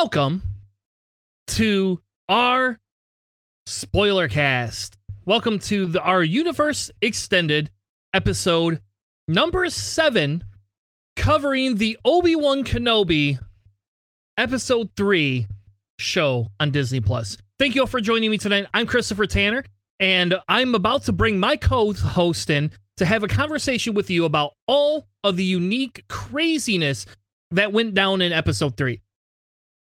welcome, to our spoiler cast. Welcome to the, our universe extended episode number seven, covering the Obi Wan Kenobi episode three show on Disney Plus. Thank you all for joining me tonight. I'm Christopher Tanner, and I'm about to bring my co-host in to have a conversation with you about all of the unique craziness that went down in episode three.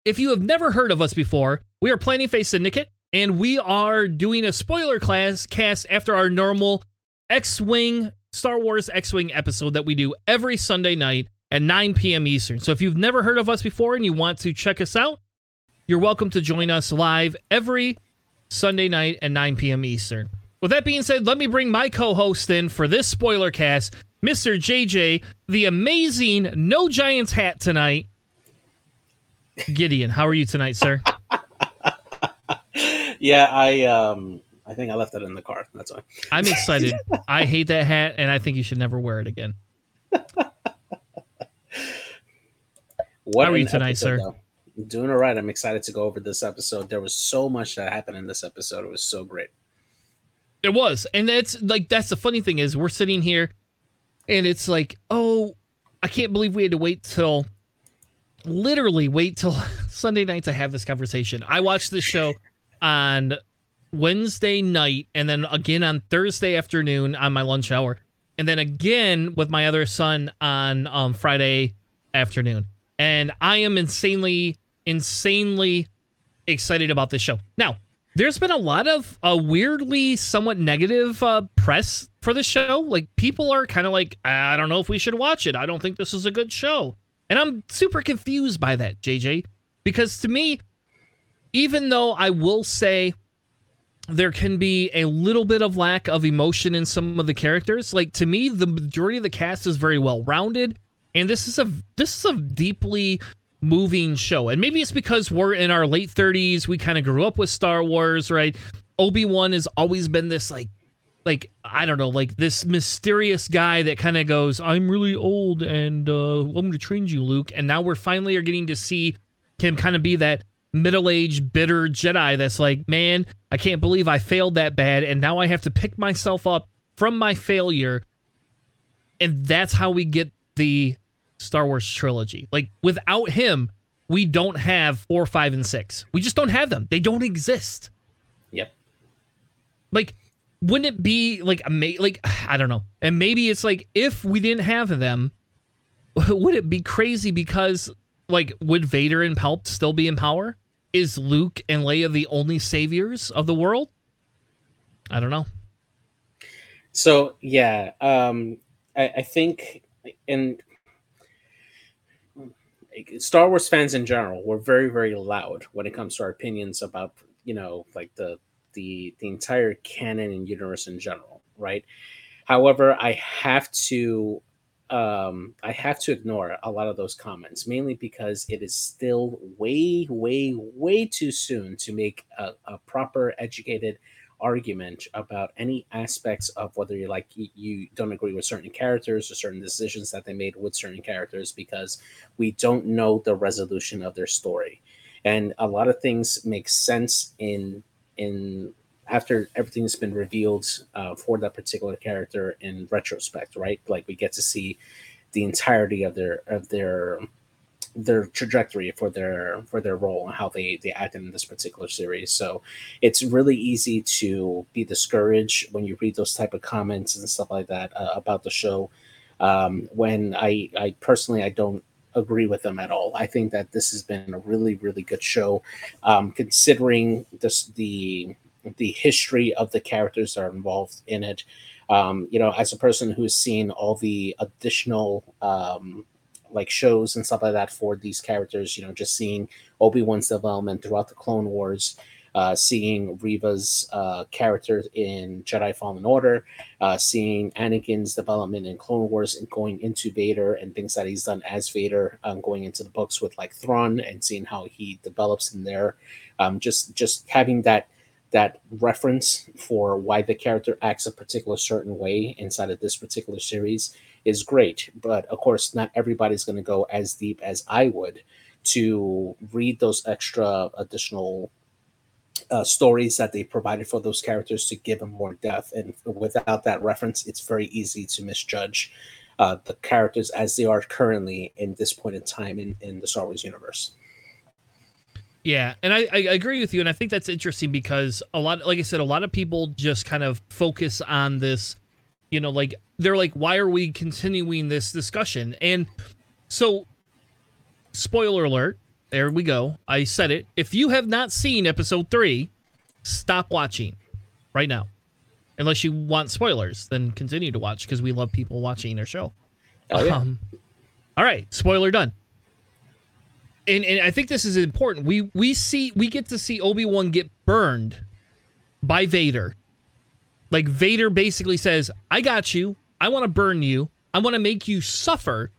If you have never heard of us before, we are Planning Phase Syndicate, and we are doing a spoiler class cast after our normal X-Wing Star Wars X-Wing episode that we do every Sunday night at 9 p.m. Eastern. So if you've never heard of us before and you want to check us out, you're welcome to join us live every Sunday night at 9 p.m. Eastern. With that being said, let me bring my co-host in for this spoiler cast, Mr. JJ, the amazing No Giants hat tonight. Gideon, how are you tonight, sir? yeah, I um I think I left that in the car. That's why. I'm excited. I hate that hat and I think you should never wear it again. what how are you tonight, episode, sir? Though. Doing all right. I'm excited to go over this episode. There was so much that happened in this episode. It was so great. It was. And that's like that's the funny thing is we're sitting here and it's like, oh, I can't believe we had to wait till literally wait till Sunday night to have this conversation. I watched this show on Wednesday night and then again on Thursday afternoon on my lunch hour. And then again with my other son on um, Friday afternoon. And I am insanely, insanely excited about this show. Now, there's been a lot of uh, weirdly somewhat negative uh, press for the show. Like people are kind of like, I don't know if we should watch it. I don't think this is a good show. And I'm super confused by that, JJ, because to me, even though I will say there can be a little bit of lack of emotion in some of the characters, like to me, the majority of the cast is very well rounded. And this is a this is a deeply moving show. And maybe it's because we're in our late 30s, we kind of grew up with Star Wars, right? Obi-Wan has always been this like like I don't know, like this mysterious guy that kind of goes, "I'm really old and uh I'm going to train you, Luke." And now we're finally are getting to see him kind of be that middle-aged bitter Jedi that's like, "Man, I can't believe I failed that bad and now I have to pick myself up from my failure." And that's how we get the Star Wars trilogy. Like without him, we don't have 4, 5 and 6. We just don't have them. They don't exist. Yep. Like wouldn't it be like ama- like I don't know. And maybe it's like if we didn't have them, would it be crazy because like would Vader and Palp still be in power? Is Luke and Leia the only saviors of the world? I don't know. So yeah, um, I, I think and Star Wars fans in general were very very loud when it comes to our opinions about you know like the the the entire canon and universe in general, right? However, I have to um, I have to ignore a lot of those comments, mainly because it is still way, way, way too soon to make a, a proper, educated argument about any aspects of whether you like you don't agree with certain characters or certain decisions that they made with certain characters because we don't know the resolution of their story and a lot of things make sense in in after everything's been revealed uh, for that particular character in retrospect right? Like we get to see the entirety of their of their their trajectory for their for their role and how they they acted in this particular series. So it's really easy to be discouraged when you read those type of comments and stuff like that uh, about the show. Um, when i i personally i don't agree with them at all i think that this has been a really really good show um, considering this the the history of the characters that are involved in it um, you know as a person who's seen all the additional um, like shows and stuff like that for these characters. You know, just seeing Obi Wan's development throughout the Clone Wars, uh, seeing Reva's uh, character in Jedi Fallen Order, uh, seeing Anakin's development in Clone Wars and going into Vader and things that he's done as Vader, um, going into the books with like Thrawn and seeing how he develops in there. Um, just just having that that reference for why the character acts a particular certain way inside of this particular series is great. But of course, not everybody's going to go as deep as I would to read those extra additional uh, stories that they provided for those characters to give them more depth. And without that reference, it's very easy to misjudge uh, the characters as they are currently in this point in time in, in the Star Wars universe. Yeah, and I, I agree with you, and I think that's interesting because a lot, like I said, a lot of people just kind of focus on this, you know, like they're like, why are we continuing this discussion? And so, spoiler alert, there we go. I said it. If you have not seen episode three, stop watching right now. Unless you want spoilers, then continue to watch because we love people watching our show. Oh, yeah. Um, all right, spoiler done and, and I think this is important. We we see we get to see Obi Wan get burned by Vader. Like Vader basically says, "I got you. I want to burn you. I want to make you suffer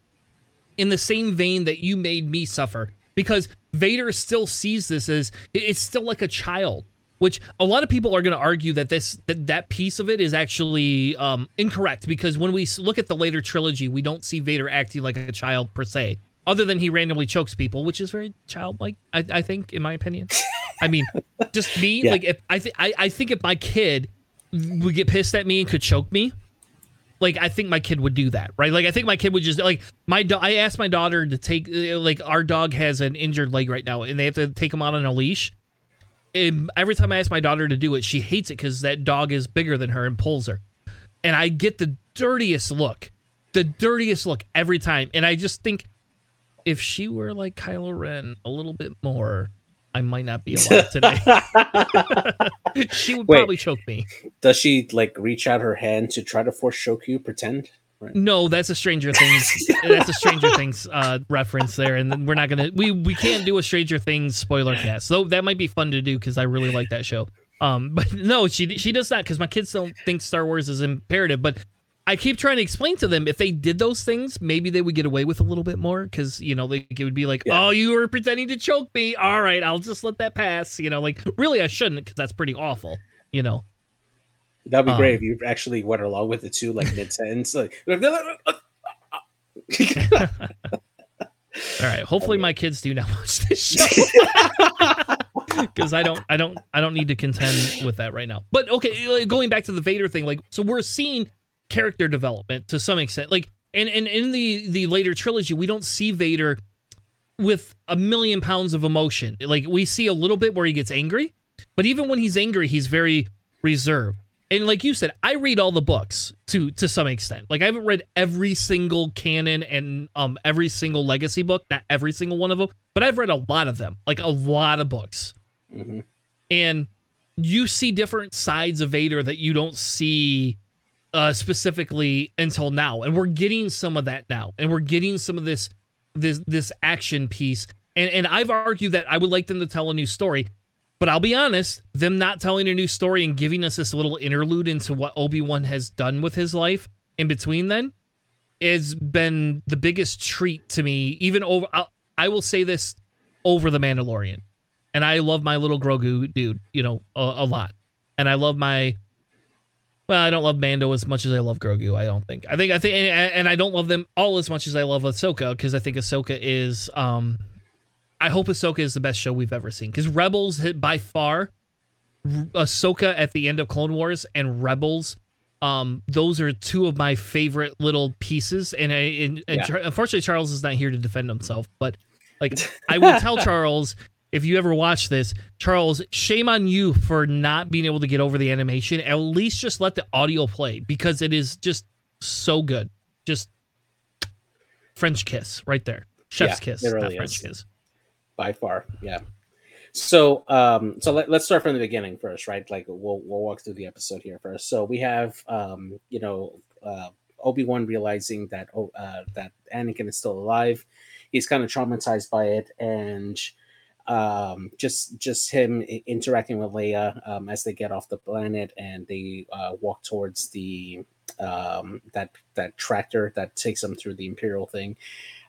in the same vein that you made me suffer." Because Vader still sees this as it's still like a child, which a lot of people are going to argue that this that, that piece of it is actually um, incorrect because when we look at the later trilogy, we don't see Vader acting like a child per se other than he randomly chokes people, which is very childlike. I, I think, in my opinion. I mean, just me. Yeah. Like, if I think I, I think if my kid would get pissed at me and could choke me, like I think my kid would do that, right? Like I think my kid would just like my. Do- I asked my daughter to take uh, like our dog has an injured leg right now, and they have to take him out on a leash. And every time I ask my daughter to do it, she hates it because that dog is bigger than her and pulls her, and I get the dirtiest look, the dirtiest look every time, and I just think if she were like Kylo Ren a little bit more, I might not be alive today. she would Wait, probably choke me. Does she like reach out her hand to try to force choke you? Pretend. Right. No, that's a Stranger Things. that's a Stranger Things uh, reference there, and we're not gonna. We we can't do a Stranger Things spoiler cast. So that might be fun to do because I really like that show. Um, but no, she she does not because my kids don't think Star Wars is imperative. But I keep trying to explain to them if they did those things, maybe they would get away with a little bit more because you know like it would be like, yeah. oh, you were pretending to choke me. All right, I'll just let that pass. You know, like really, I shouldn't because that's pretty awful. You know, that'd be um, great if you actually went along with it too, like mid sentence. Like, all right. Hopefully, my kids do not watch this show because I don't, I don't, I don't need to contend with that right now. But okay, going back to the Vader thing, like, so we're seeing character development to some extent. Like, and, and in the the later trilogy, we don't see Vader with a million pounds of emotion. Like we see a little bit where he gets angry, but even when he's angry, he's very reserved. And like you said, I read all the books to to some extent. Like I haven't read every single canon and um every single legacy book, not every single one of them, but I've read a lot of them, like a lot of books. Mm-hmm. And you see different sides of Vader that you don't see uh, specifically until now, and we're getting some of that now, and we're getting some of this this this action piece. And and I've argued that I would like them to tell a new story, but I'll be honest, them not telling a new story and giving us this little interlude into what Obi Wan has done with his life in between then has been the biggest treat to me. Even over, I'll, I will say this over the Mandalorian, and I love my little Grogu dude, you know, a, a lot, and I love my well, I don't love Mando as much as I love Grogu. I don't think. I think I think, and, and I don't love them all as much as I love Ahsoka because I think Ahsoka is. um I hope Ahsoka is the best show we've ever seen because Rebels hit by far. Ahsoka at the end of Clone Wars and Rebels, um, those are two of my favorite little pieces. And I, and, and yeah. unfortunately, Charles is not here to defend himself, but like I will tell Charles if you ever watch this, Charles, shame on you for not being able to get over the animation. At least just let the audio play because it is just so good. Just French kiss right there. Chef's yeah, kiss, really French kiss. By far, yeah. So, um, so let, us start from the beginning first, right? Like we'll we'll walk through the episode here first. So we have, um, you know, uh, Obi Wan realizing that oh, uh, that Anakin is still alive. He's kind of traumatized by it, and um, just just him interacting with Leia um, as they get off the planet and they uh, walk towards the um, that that tractor that takes them through the Imperial thing.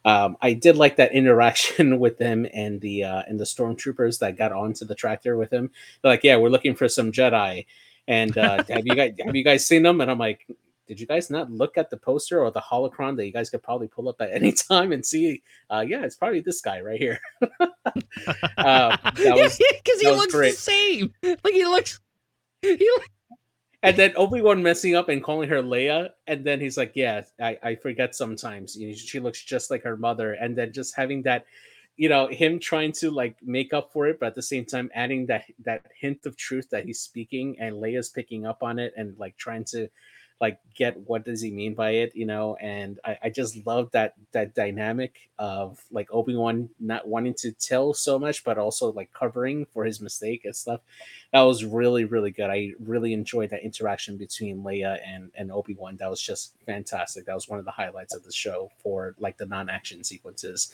Um, I did like that interaction with them and the uh, and the stormtroopers that got onto the tractor with him. They're like, "Yeah, we're looking for some Jedi." And uh, have you guys have you guys seen them? And I'm like, did you guys not look at the poster or the holocron that you guys could probably pull up at any time and see? Uh, yeah, it's probably this guy right here. uh, because he looks great. the same. Like he looks. He looks and then Obi Wan messing up and calling her Leia, and then he's like, "Yeah, I, I forget sometimes. You know, she looks just like her mother." And then just having that, you know, him trying to like make up for it, but at the same time adding that that hint of truth that he's speaking, and Leia's picking up on it and like trying to like get what does he mean by it you know? And i, I just love that that dynamic of like obi-wan not wanting to tell so much but also like covering for his mistake and stuff. That was really really good. I really enjoyed that interaction between leia and and obi-wan. That was just fantastic. That was one of the highlights of the show for like the non-action sequences.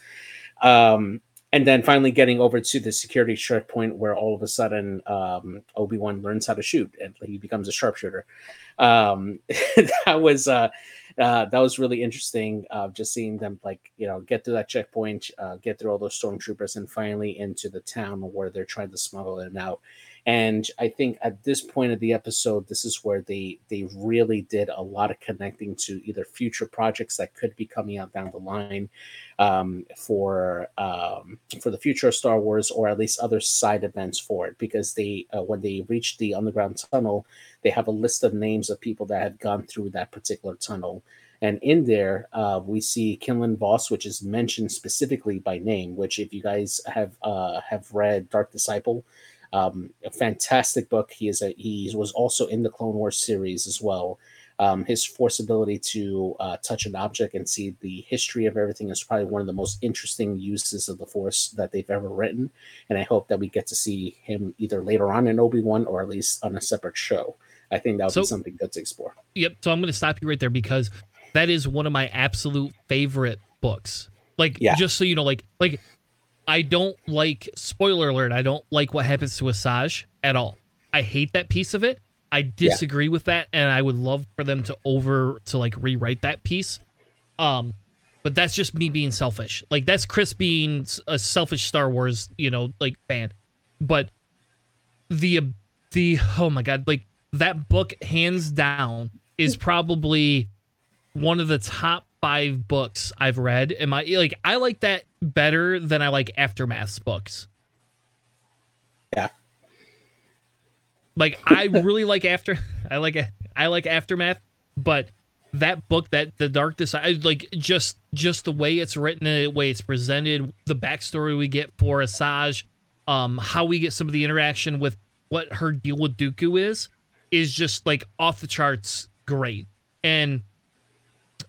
Um and then finally getting over to the security checkpoint where all of a sudden um, obi-wan learns how to shoot and he becomes a sharpshooter um, that was uh, uh, that was really interesting. Uh, just seeing them like you know get through that checkpoint, uh, get through all those stormtroopers, and finally into the town where they're trying to smuggle it out. And I think at this point of the episode, this is where they they really did a lot of connecting to either future projects that could be coming out down the line um, for um, for the future of Star Wars, or at least other side events for it. Because they uh, when they reach the underground tunnel, they have a list of names of people that have gone through that particular tunnel. And in there, uh, we see Quinlan Vos, which is mentioned specifically by name. Which, if you guys have uh, have read Dark Disciple, um, a fantastic book. He is a he was also in the Clone Wars series as well. Um, his force ability to uh, touch an object and see the history of everything is probably one of the most interesting uses of the force that they've ever written. And I hope that we get to see him either later on in Obi Wan or at least on a separate show. I think that would so, be something good to explore. Yep. So I'm going to stop you right there because that is one of my absolute favorite books. Like, yeah. just so you know, like, like I don't like spoiler alert. I don't like what happens to Asajj at all. I hate that piece of it. I disagree yeah. with that, and I would love for them to over to like rewrite that piece. Um, but that's just me being selfish. Like that's Chris being a selfish Star Wars, you know, like fan. But the the oh my god, like that book hands down is probably one of the top five books I've read. Am I like I like that better than I like Aftermath's books. Yeah. Like I really like after I like I like Aftermath, but that book that the dark side like just just the way it's written the way it's presented the backstory we get for asajj um how we get some of the interaction with what her deal with dooku is is just like off the charts great and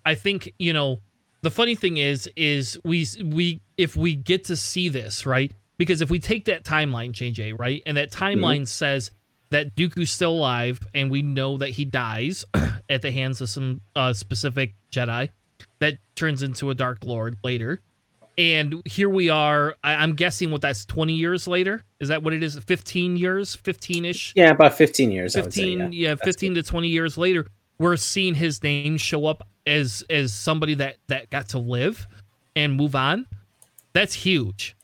I think you know the funny thing is is we we if we get to see this right because if we take that timeline JJ right and that timeline mm-hmm. says that Dooku's still alive and we know that he dies at the hands of some uh, specific Jedi that turns into a Dark Lord later. And here we are. I, am guessing what that's 20 years later. Is that what it is? 15 years, 15 ish. Yeah, about 15 years. 15, say, yeah. yeah 15 to 20 years later, we're seeing his name show up as as somebody that that got to live and move on that's huge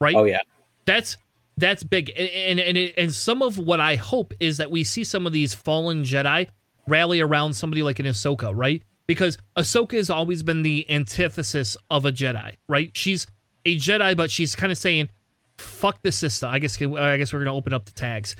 right? Oh yeah. That's that's big. And and and, it, and some of what i hope is that we see some of these fallen jedi rally around somebody like an ahsoka right? Because ahsoka has always been the antithesis of a jedi right? She's a jedi but she's kind of saying fuck the system. I guess i guess we're gonna open up the tags.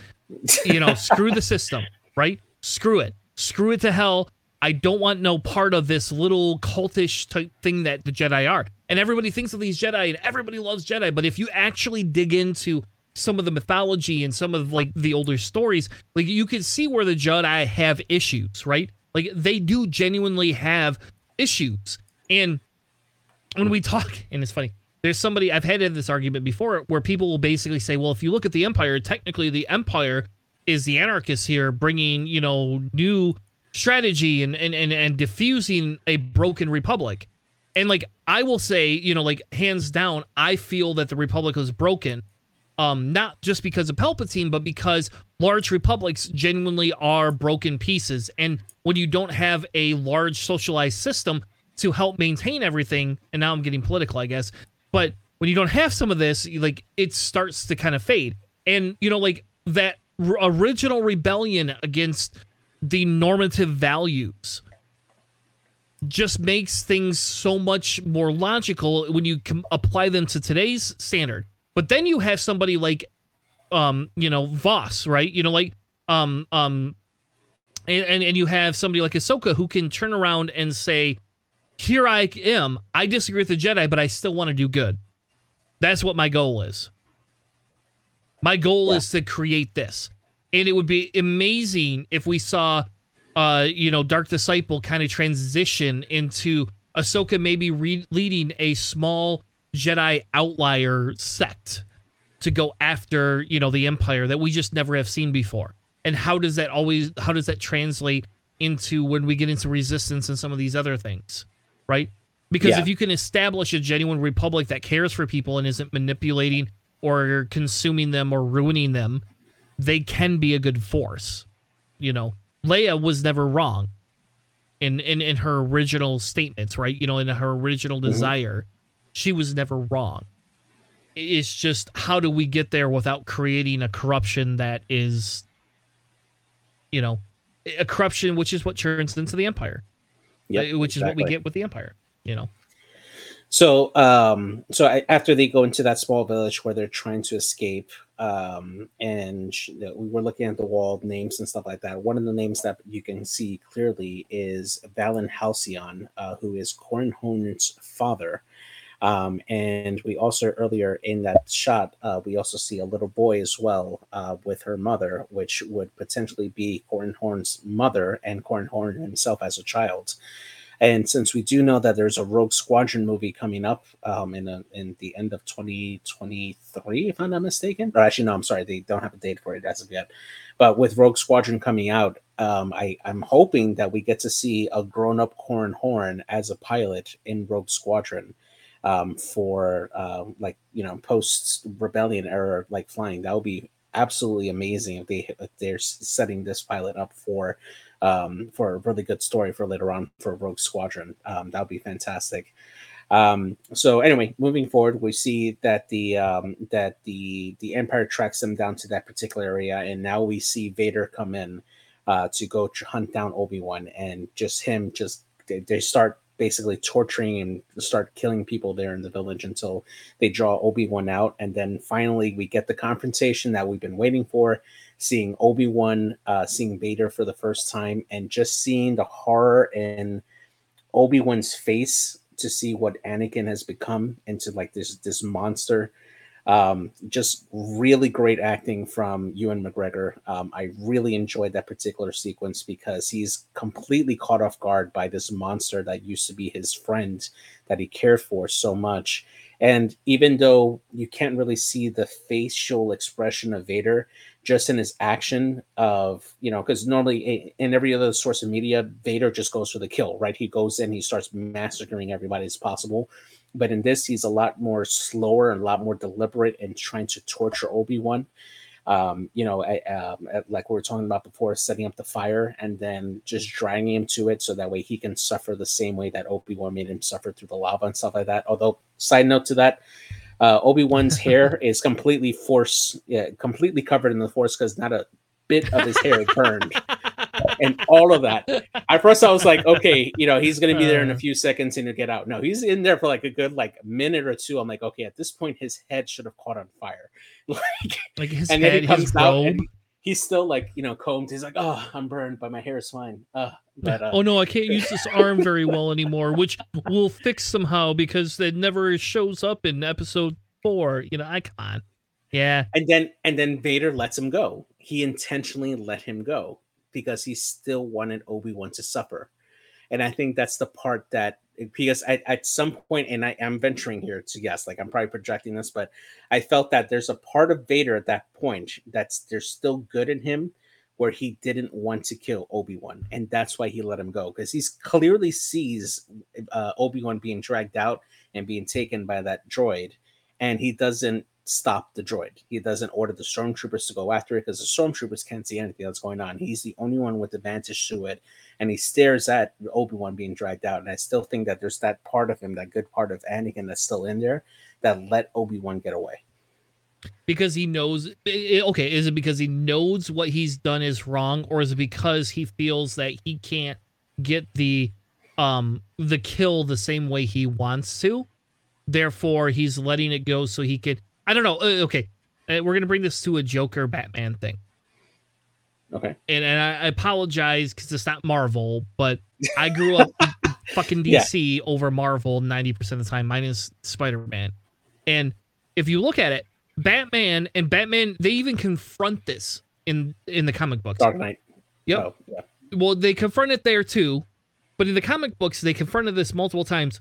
You know screw the system right? Screw it screw it to hell I don't want no part of this little cultish type thing that the Jedi are. And everybody thinks of these Jedi and everybody loves Jedi, but if you actually dig into some of the mythology and some of like the older stories, like you can see where the Jedi have issues, right? Like they do genuinely have issues. And when we talk, and it's funny, there's somebody I've had this argument before where people will basically say, well, if you look at the Empire, technically the Empire is the anarchists here bringing, you know, new strategy and, and and and diffusing a broken republic. And like I will say, you know, like hands down, I feel that the republic was broken. Um, not just because of Palpatine, but because large republics genuinely are broken pieces. And when you don't have a large socialized system to help maintain everything, and now I'm getting political, I guess, but when you don't have some of this, like it starts to kind of fade. And you know, like that original rebellion against the normative values just makes things so much more logical when you can apply them to today's standard. But then you have somebody like, um, you know, Vos, right? You know, like, um, um, and, and, and you have somebody like Ahsoka who can turn around and say, "Here I am. I disagree with the Jedi, but I still want to do good." That's what my goal is. My goal yeah. is to create this, and it would be amazing if we saw uh, you know, Dark Disciple kind of transition into Ahsoka maybe re- leading a small Jedi outlier sect to go after, you know, the Empire that we just never have seen before. And how does that always how does that translate into when we get into resistance and some of these other things? Right? Because yeah. if you can establish a genuine republic that cares for people and isn't manipulating or consuming them or ruining them, they can be a good force. You know, Leia was never wrong in in in her original statements, right? You know, in her original mm-hmm. desire, mm-hmm. she was never wrong. It's just how do we get there without creating a corruption that is, you know, a corruption which is what turns into the empire, yeah, which exactly. is what we get with the empire. You know. So, um, so I, after they go into that small village where they're trying to escape, um, and we were looking at the wall names and stuff like that. One of the names that you can see clearly is Valin Halcyon, uh, who is Corran Horn's father. Um, and we also earlier in that shot, uh, we also see a little boy as well uh, with her mother, which would potentially be Corran Horn's mother and Corran Horn himself as a child. And since we do know that there's a Rogue Squadron movie coming up um, in a, in the end of 2023, if I'm not mistaken, or actually no, I'm sorry, they don't have a date for it as of yet. But with Rogue Squadron coming out, um, I I'm hoping that we get to see a grown up Corran Horn as a pilot in Rogue Squadron. Um, for uh, like you know post rebellion era like flying that would be absolutely amazing if they if they're setting this pilot up for um, for a really good story for later on for Rogue Squadron. Um, that would be fantastic. Um, so anyway, moving forward, we see that the um, that the the Empire tracks them down to that particular area, and now we see Vader come in uh, to go hunt down Obi Wan, and just him just they, they start basically torturing and start killing people there in the village until they draw Obi Wan out, and then finally we get the confrontation that we've been waiting for seeing Obi Wan, uh, seeing Vader for the first time, and just seeing the horror in Obi Wan's face to see what Anakin has become into like this this monster. Um, just really great acting from Ewan McGregor. Um, I really enjoyed that particular sequence because he's completely caught off guard by this monster that used to be his friend that he cared for so much. And even though you can't really see the facial expression of Vader, just in his action of you know because normally in every other source of media vader just goes for the kill right? He goes in he starts massacring everybody as possible. But in this he's a lot more slower and a lot more deliberate in trying to torture obi-wan. Um, you know um, like we were talking about before setting up the fire and then just dragging him to it so that way he can suffer the same way that obi-wan made him suffer through the lava and stuff like that. Although side note to that uh, Obi Wan's hair is completely force, yeah, completely covered in the force because not a bit of his hair burned, and all of that. At first, I was like, okay, you know, he's going to be there in a uh. few seconds and he'll get out. No, he's in there for like a good like minute or two. I'm like, okay, at this point, his head should have caught on fire. like, like his and head, then he comes out and he's still like, you know, combed. He's like, oh, I'm burned, but my hair is fine. Uh, but, uh... oh no, I can't use this arm very well anymore, which we'll fix somehow because it never shows up in episode four. You know, I on. Yeah. And then and then Vader lets him go. He intentionally let him go because he still wanted Obi-Wan to suffer. And I think that's the part that because at some point, and I am venturing here to guess, like I'm probably projecting this, but I felt that there's a part of Vader at that point that's there's still good in him where he didn't want to kill Obi-Wan. And that's why he let him go because he's clearly sees uh, Obi-Wan being dragged out and being taken by that droid. And he doesn't stop the droid. He doesn't order the stormtroopers to go after it because the stormtroopers can't see anything that's going on. He's the only one with advantage to it. And he stares at Obi-Wan being dragged out. And I still think that there's that part of him, that good part of Anakin that's still in there that let Obi-Wan get away. because he knows okay is it because he knows what he's done is wrong or is it because he feels that he can't get the um the kill the same way he wants to therefore he's letting it go so he could i don't know uh, okay uh, we're gonna bring this to a joker batman thing Okay. and, and I, I apologize because it's not Marvel, but I grew up fucking Yeah. DC over Marvel 90% of the time, minus Spider Man. And if you look at it, Batman and Batman, they even confront this in in the comic books. Dark Knight. Yep. Oh, yeah. Well, they confront it there too, but in the comic books, they confronted this multiple times.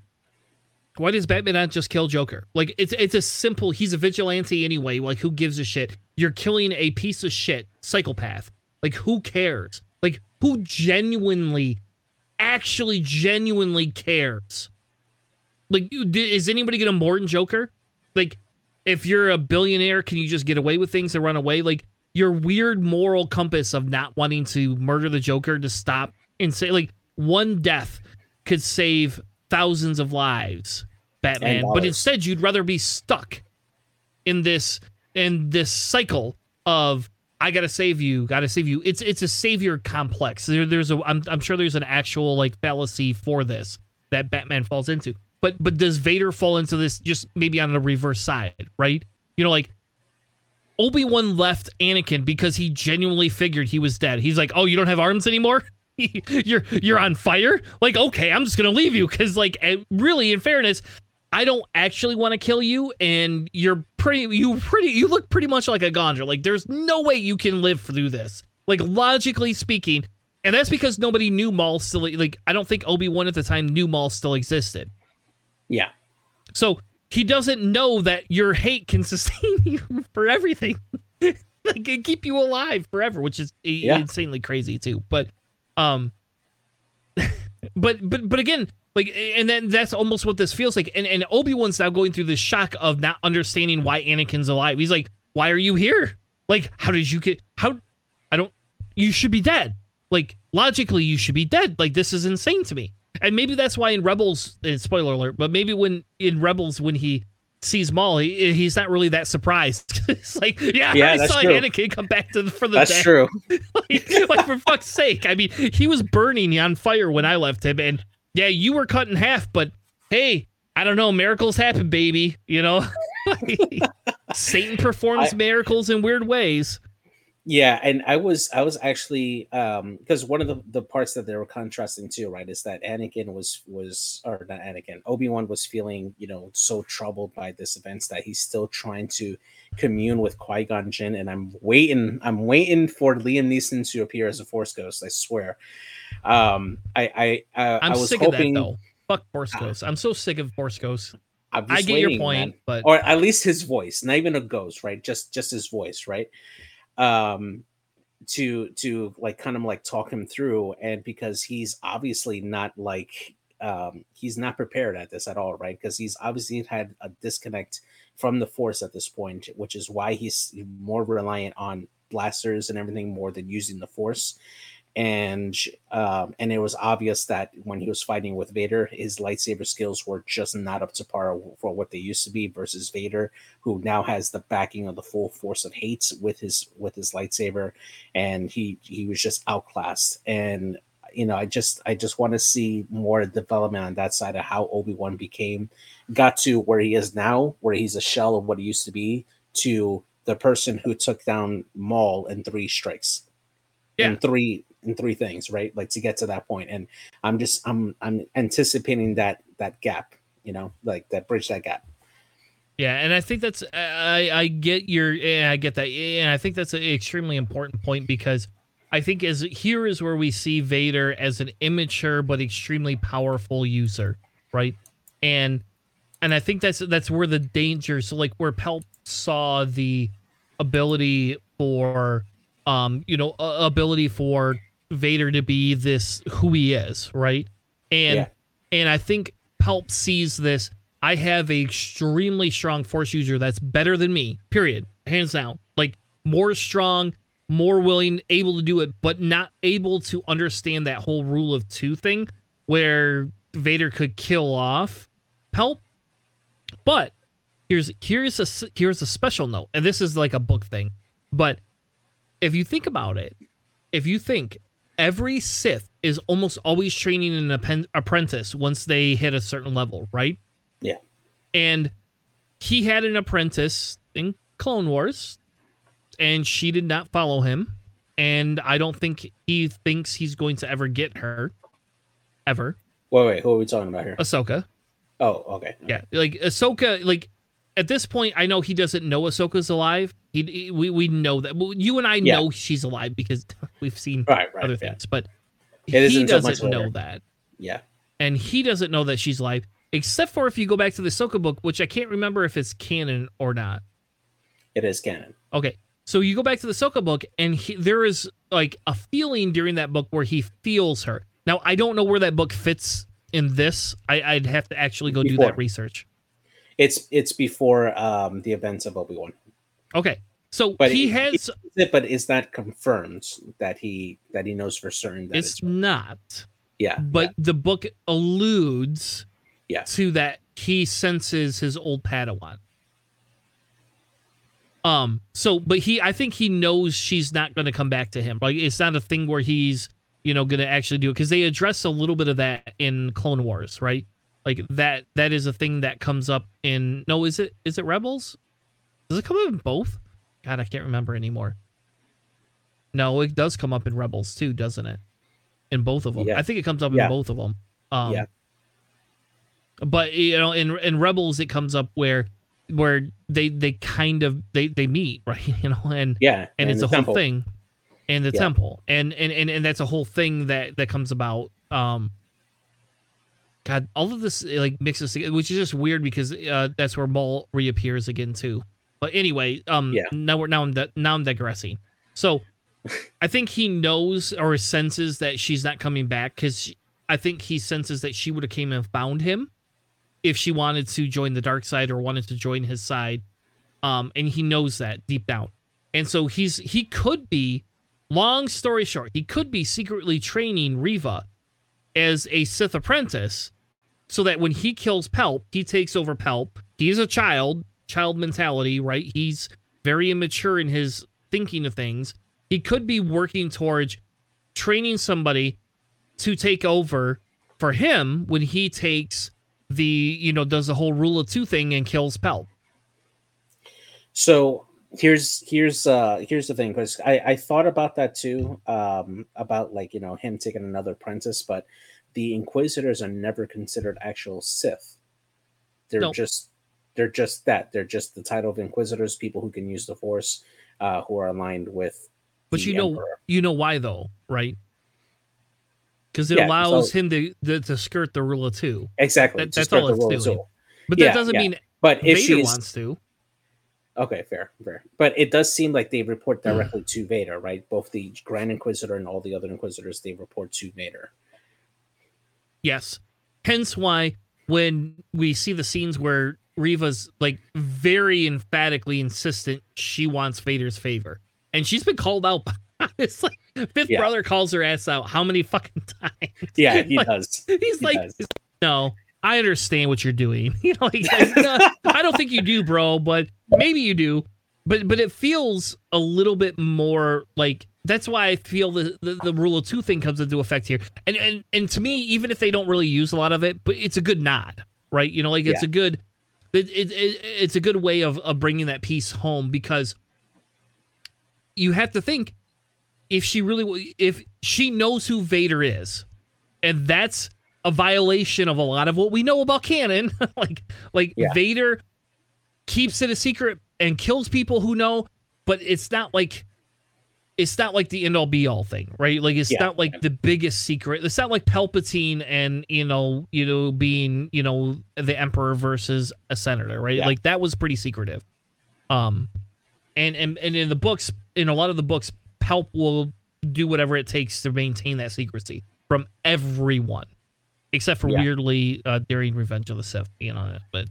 Why does Batman not just kill Joker? Like it's it's a simple. He's a vigilante anyway. Like who gives a shit? You're killing a piece of shit psychopath. Like who cares? Like who genuinely, actually genuinely cares? Like is anybody gonna mourn Joker? Like if you're a billionaire, can you just get away with things and run away? Like your weird moral compass of not wanting to murder the Joker to stop and say like one death could save thousands of lives, Batman. But instead, you'd rather be stuck in this in this cycle of I gotta save you, gotta save you. It's it's a savior complex. There, there's a I'm I'm sure there's an actual like fallacy for this that Batman falls into. But but does Vader fall into this just maybe on the reverse side, right? You know, like Obi Wan left Anakin because he genuinely figured he was dead. He's like, "Oh, you don't have arms anymore? you're you're on fire? Like, okay, I'm just gonna leave you because, like, eh, really, in fairness, I don't actually want to kill you, and you're pretty, you pretty, you look pretty much like a Gondra. Like, there's no way you can live through this. Like, logically speaking, and that's because nobody knew Maul still. Like, I don't think Obi Wan at the time knew Maul still existed. Yeah. So he doesn't know that your hate can sustain you for everything. like it keep you alive forever, which is Yeah. insanely crazy too. But um but but but again, like and then that's almost what this feels like. And and Obi-Wan's now going through the shock of not understanding why Anakin's alive. He's like, "Why are you here? Like how did you get how I don't you should be dead. Like logically you should be dead. Like this is insane to me." And maybe that's why in Rebels, spoiler alert, but maybe when in Rebels when he sees Maul, he, he's not really that surprised. it's like, yeah, Yeah, I saw true. Anakin come back to the, for the That's dead. true. like, like, for fuck's sake. I mean, he was burning on fire when I left him, and yeah, you were cut in half, but hey, I don't know, miracles happen, baby. You know, Satan performs I- miracles in weird ways. Yeah, and I was I was actually um because one of the the parts that they were contrasting too, right, is that Anakin was was or not Anakin, Obi-Wan was feeling, you know, so troubled by this events that he's still trying to commune with Qui-Gon Jinn and I'm waiting I'm waiting for Liam Neeson to appear as a Force Ghost, I swear. Um I I uh, I'm I was sick hoping of that though. Fuck Force Ghosts. I'm so sick of Force Ghosts. I get your point, man. but or at least his voice not even a ghost right just just his voice right um to to like kind of like talk him through and because he's obviously not like um he's not prepared at this at all right? Because he's obviously had a disconnect from the force at this point which is why he's more reliant on blasters and everything more than using the force and um, and it was obvious that when he was fighting with Vader, his lightsaber skills were just not up to par for what they used to be versus Vader, who now has the backing of the full force of hate with his with his lightsaber, and he he was just outclassed. And you know, I just I just want to see more development on that side of how Obi Wan became got to where he is now, where he's a shell of what he used to be, to the person who took down Maul in three strikes Yeah. in three in three things right like to get to that point and i'm just i'm i'm anticipating that that gap you know like that bridge that gap Yeah, and I think that's I I get your yeah, I get that, and I think that's an extremely important point because I think as here is where we see Vader as an immature but extremely powerful user, right? And and I think that's that's where the danger. So like where Palp saw the ability for um you know ability for Vader to be this who he is, right? And Yeah. and I think Palp sees this. I have a extremely strong force user that's better than me. Period. Hands down. Like more strong, more willing, able to do it, but not able to understand that whole rule of two thing where Vader could kill off Palp. But here's here's a here's a special note, and this is like a book thing, but if you think about it, if you think every Sith is almost always training an appen- apprentice once they hit a certain level, right? Yeah. And he had an apprentice in Clone Wars, and she did not follow him. And I don't think he thinks he's going to ever get her, ever. Wait, wait, who are we talking about here? Ahsoka. Oh, okay. Yeah, like Ahsoka, like at this point, I know he doesn't know Ahsoka's alive. He, he- we we know that. Well, you and I Yeah. know she's alive because we've seen Right, right. other yeah. things, but It he doesn't know that, Yeah. and he doesn't know that she's alive. Except for if you go back to the Ahsoka book, which I can't remember if it's canon or not. It is canon. Okay, so you go back to the Ahsoka book, and he, there is like a feeling during that book where he feels her. Now I don't know where that book fits in this. I, I'd have to actually go do that research. It's it's before um the events of Obi Wan. Okay, so But he it- has. But is that confirmed that he that he knows for certain that It's it's, not, yeah. but the book alludes Yeah. to that he senses his old Padawan. Um. So, but he, I think he knows she's not going to come back to him. Like, it's not a thing where he's, you know, going to actually do it because they address a little bit of that in Clone Wars, right? Like that. That is a thing that comes up in. No, is it? Is it Rebels? Does it come up in both? God, I can't remember anymore. No, it does come up in Rebels too, doesn't it? In both of them, Yeah. I think it comes up Yeah. in both of them. Um, Yeah. But you know, in in Rebels, it comes up where where they they kind of they they meet, right? You know, and yeah. and it's the a whole temple. thing in the Yeah. temple and, and and and that's a whole thing that that comes about um god all of this like mixes together which is just weird because uh that's where maul reappears again too but anyway um Yeah. now we're now i'm now i'm digressing. So i think he knows or senses that she's not coming back because i think he senses that she would have came and found him if she wanted to join the dark side or wanted to join his side. Um and he knows that deep down. And so he's he could be long story short he could be secretly training Reva as a sith apprentice so that when he kills palp he takes over palp. He's a child child mentality right he's very immature in his thinking of things he could be working towards training somebody to take over for him when he takes the you know does the whole rule of two thing and kills palp So here's here's uh here's the thing because I I thought about that too um about like you know him taking another apprentice, but the Inquisitors are never considered actual Sith. They're No. just they're just that they're just the title of Inquisitors, people who can use the Force, uh, who are aligned with. But the you know, Emperor. you know why though, right? Because it Yeah, allows so- him to, to to skirt the rule of two. exactly. that- that's all it's doing. But Yeah, that doesn't yeah. mean But if she's wants to. Okay, fair, fair. But it does seem like they report Hmm. directly to Vader, right? Both the Grand Inquisitor and all the other Inquisitors, they report to Vader. Yes. Hence why when we see the scenes where Reva's like very emphatically insistent she wants Vader's favor. And she's been called out. it's like fifth Yeah. brother calls her ass out how many fucking times? Yeah, he Like, does. He's He like, does. no, I understand what you're doing. You know, like, like, no, I don't think you do, bro, but maybe you do. But but it feels a little bit more like that's why I feel the, the, the rule of two thing comes into effect here. And and and to me, even if they don't really use a lot of it, but it's a good nod, right? You know, like it's a good it, it, it it's a good way of, of bringing that piece home because you have to think if she really if she knows who Vader is, and that's a violation of a lot of what we know about canon. like like Yeah. Vader keeps it a secret and kills people who know, but it's not like it's not like the end all be all thing, right? Like it's Yeah. not like the biggest secret. It's not like Palpatine and you know, you know, being, you know, the emperor versus a senator, right? Yeah. Like that was pretty secretive. Um and and and in the books, in a lot of the books, Palp will do whatever it takes to maintain that secrecy from everyone, except for Yeah. weirdly uh, during Revenge of the Sith being on it. But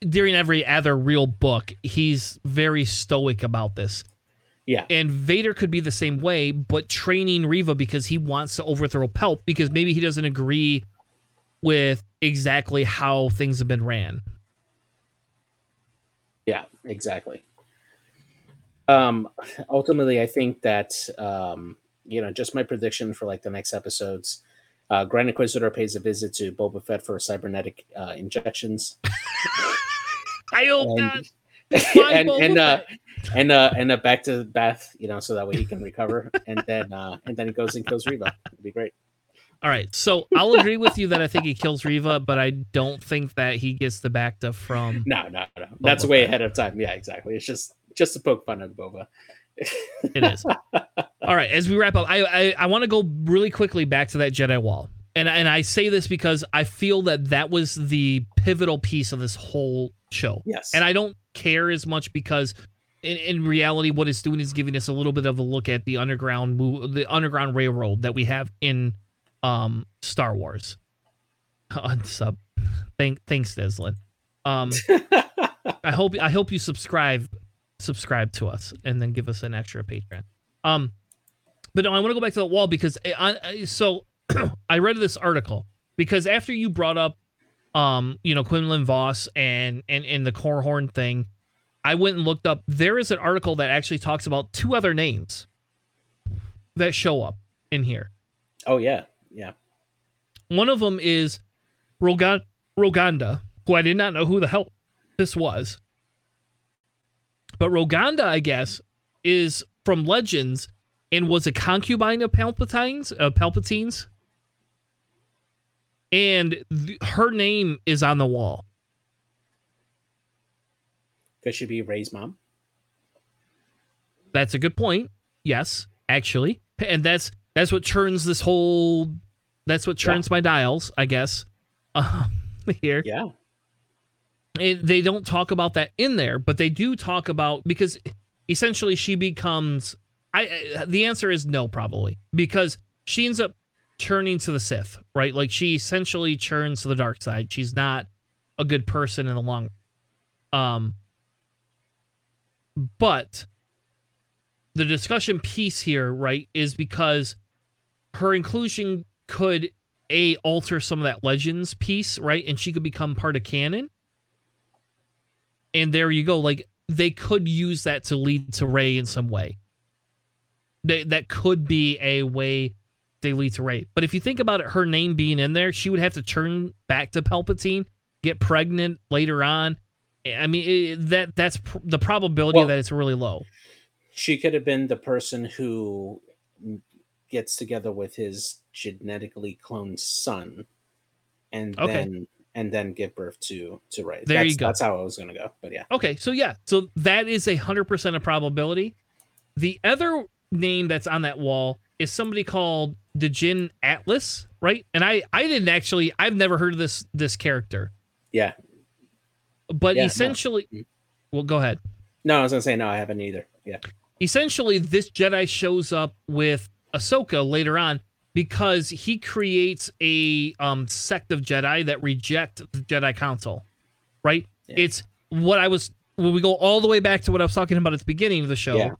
during every other real book, he's very stoic about this. Yeah. And Vader could be the same way, but training Reva because he wants to overthrow Palp because maybe he doesn't agree with exactly how things have been ran. Yeah, exactly. Um, ultimately, I think that um, you know, just my prediction for like the next episodes. Uh, Grand Inquisitor pays a visit to Boba Fett for cybernetic uh, injections. I hope And- not. and and uh, and uh, and uh, back to Beth, you know, so that way he can recover, and then uh, and then he goes and kills Reva. It'd be great. All right, so I'll agree with you that I think he kills Reva, but I don't think that he gets the back Bacta from. No, no, no. That's Boba way ahead of time. Yeah, exactly. It's just just to poke fun at Boba. It is. All right, as we wrap up, I I, I want to go really quickly back to that Jedi Wall, and and I say this because I feel that that was the pivotal piece of this whole show. Yes. and I don't care as much because in, in reality, what it's doing is giving us a little bit of a look at the underground the underground railroad that we have in um Star Wars. Unsub. Thank thanks, Deslin. Um I hope I hope you subscribe subscribe to us and then give us an extra Patreon. Um but no, I want to go back to the wall because I, I, so I read this article because after you brought up um, you know, Quinlan Vos and and and the Corhorn thing, I went and looked up. There is an article that actually talks about two other names that show up in here. oh yeah, yeah. One of them is Rogan Roganda, who I did not know who the hell this was. But Roganda, I guess, is from Legends and was a concubine of Palpatine's, uh, Palpatine's. And th- her name is on the wall. Could she be Rey's mom? That's a good point. Yes, actually, and that's that's what turns this whole. That's what Yeah. my dials, I guess. Um, here, Yeah. it, they don't talk about that in there, but they do talk about because essentially she becomes. I I- the answer is no, probably because she ends up turning to the Sith, right? Like she essentially churns to the dark side. She's not a good person in the long. Um. But the discussion piece here, right, is because her inclusion could a alter some of that legends piece, right, and she could become part of canon. And there you go. Like they could use that to lead to Rey in some way. They, that could be a way they lead to Rey. But if you think about it, her name being in there, she would have to turn back to Palpatine, get pregnant later on. I mean, it, that that's pr- the probability Well- that it's really low. She could have been the person who gets together with his genetically cloned son, and Okay. then and then give birth to to Rey. There that's, you go. That's how I was gonna go. But yeah. Okay, so yeah, so that is a hundred percent of probability. The other name that's on that wall is somebody called Dejin Atlas, right? And I I didn't actually I've never heard of this this character, Yeah. but Yeah, no. essentially, well, go ahead. No, I was gonna say no. I haven't either. Yeah. Essentially, this Jedi shows up with Ahsoka later on because he creates a um sect of Jedi that reject the Jedi Council, right? Yeah. It's what I was when we go all the way back to what I was talking about at the beginning of the show Yeah.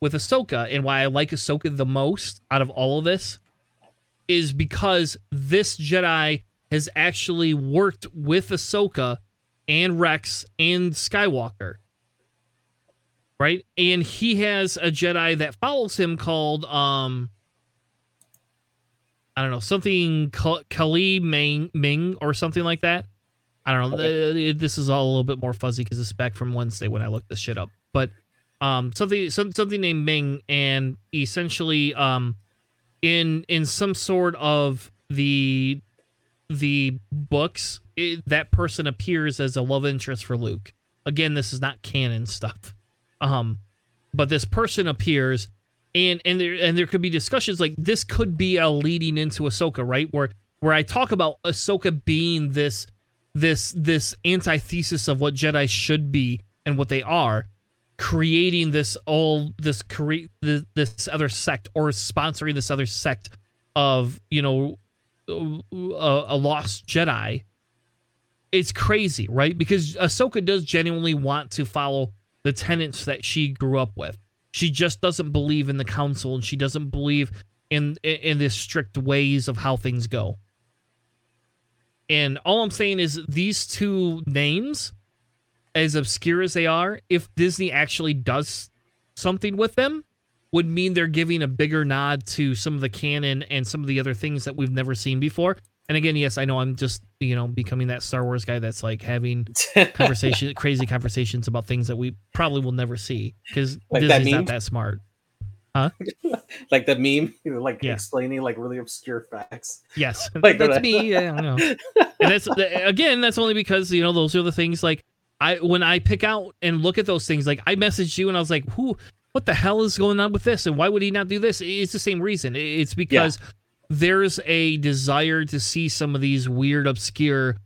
with Ahsoka and why I like Ahsoka the most out of all of this is because this Jedi has actually worked with Ahsoka and Rex and Skywalker. Right? And he has a Jedi that follows him called um I don't know, something Ka- Kali Ming, Ming or something like that. I don't know. Okay. Uh, This is all a little bit more fuzzy because it's back from Wednesday when I looked this shit up. But um something some, something named Ming and essentially um in in some sort of the the books it, that person appears as a love interest for Luke. Again, this is not canon stuff. Um but this person appears and and there and there could be discussions like this could be a leading into Ahsoka, right? Where where I talk about Ahsoka being this this this antithesis of what Jedi should be and what they are, creating this all this create this, other sect or sponsoring this other sect of you know a, a lost Jedi. It's crazy, right? Because Ahsoka does genuinely want to follow the tenets that she grew up with. She just doesn't believe in the council, and she doesn't believe in in, in the strict ways of how things go. And all I'm saying is these two names as obscure as they are, if Disney actually does something with them, would mean they're giving a bigger nod to some of the canon and some of the other things that we've never seen before. And again, yes, I know I'm just you know becoming that Star Wars guy that's like having conversation, crazy conversations about things that we probably will never see because Like that Disney's meme? not that smart. Huh? like the meme, you know, like Yeah. explaining like really obscure facts. Yes, Like that's me. Yeah, I know. and that's again, that's only because you know those are the things like I when I pick out and look at those things. Like I messaged you and I was like, "Who? What the hell is going on with this? And why would he not do this?" It's the same reason. It's because there's a desire to see some of these weird, obscure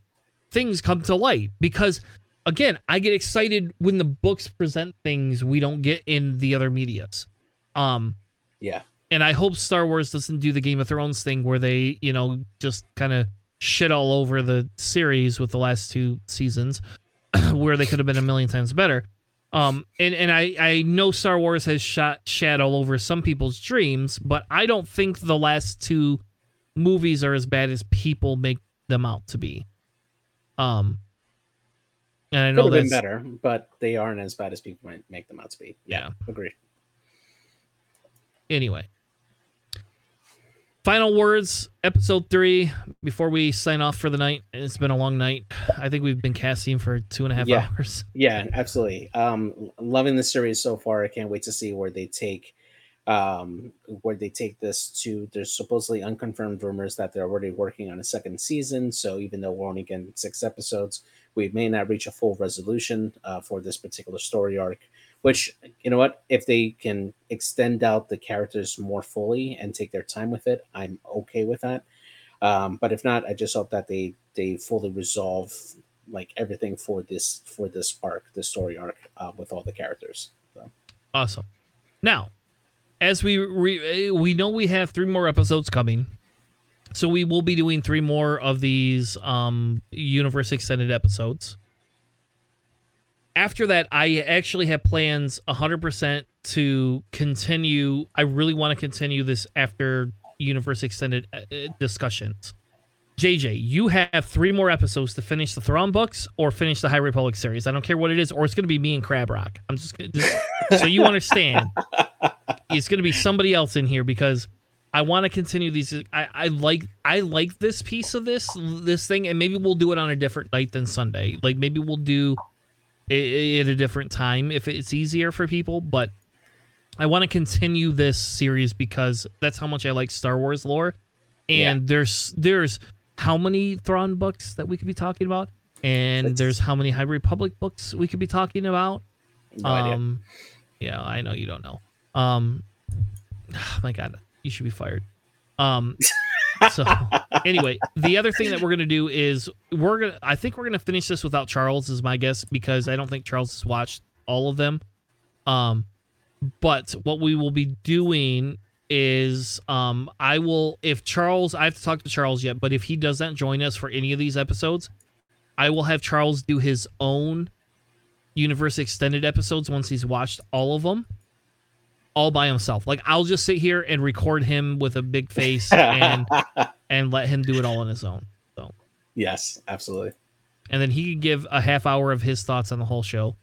things come to light. Because again, I get excited when the books present things we don't get in the other medias. Um, Yeah. and I hope Star Wars doesn't do the Game of Thrones thing where they, you know, just kind of shit all over the series with the last two seasons, where they could have been a million times better. Um, and and I I know Star Wars has shot all over some people's dreams, but I don't think the last two movies are as bad as people make them out to be. Um, and I know that's better, but they aren't as bad as people might make them out to be. Yeah, agree. anyway. Final words, episode three, before we sign off for the night. It's been a long night. I think we've been casting for two and a half Yeah. hours. Yeah, absolutely. Um, loving the series so far. I can't wait to see where they take, um, where they take this to. There's supposedly unconfirmed rumors that they're already working on a second season. So even though we're only getting six episodes, we may not reach a full resolution uh, for this particular story arc. Which you know what, if they can extend out the characters more fully and take their time with it, I'm okay with that. Um, but if not, I just hope that they they fully resolve like everything for this for this arc, this story arc uh, with all the characters. So, Awesome. Now, as we re- we know we have three more episodes coming, so we will be doing three more of these um universe extended episodes. After that, I actually have plans 100% to continue. I really want to continue this after universe extended uh, uh, discussions. JJ, you have three more episodes to finish the Thrawn books or finish the High Republic series. I don't care what it is, or it's going to be me and Crab Rock. I'm just, just so you understand. It's going to be somebody else in here because I want to continue these. I, I like I like this piece of this this thing, and maybe we'll do it on a different night than Sunday. Like maybe we'll do at a different time if it's easier for people. But I want to continue this series because that's how much I like Star Wars lore. And there's there's how many Thrawn books that we could be talking about, and Six. there's how many High Republic books we could be talking about. no idea. um, yeah, I know you don't know. Um, oh my God, you should be fired. Um, so anyway, the other thing that we're gonna do is we're gonna. I think we're gonna finish this without Charles, is my guess, because I don't think Charles has watched all of them. Um, but what we will be doing is um I will if Charles I have to talk to Charles yet, but if he doesn't join us for any of these episodes, I will have Charles do his own universe extended episodes once he's watched all of them all by himself. Like I'll just sit here and record him with a big face and and let him do it all on his own. So yes, absolutely. and then he could give a half hour of his thoughts on the whole show.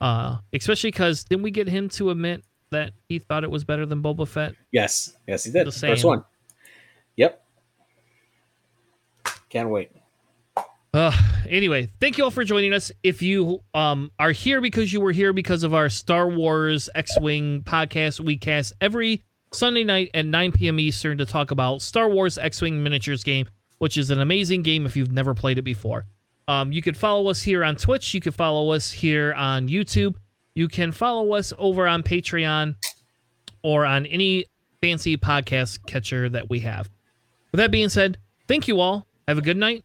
Uh especially because didn't we get him to admit that he thought it was better than Boba Fett? Yes, yes, he did. Just First one. Yep. Can't wait. Uh, anyway, thank you all for joining us. If you um are here because you were here because of our Star Wars X-wing podcast, we cast every Sunday night at 9 p.m. Eastern to talk about Star Wars X-wing miniatures game, which is an amazing game if you've never played it before. Um, you can follow us here on Twitch. You can follow us here on YouTube. You can follow us over on Patreon or on any fancy podcast catcher that we have. With that being said, thank you all. Have a good night,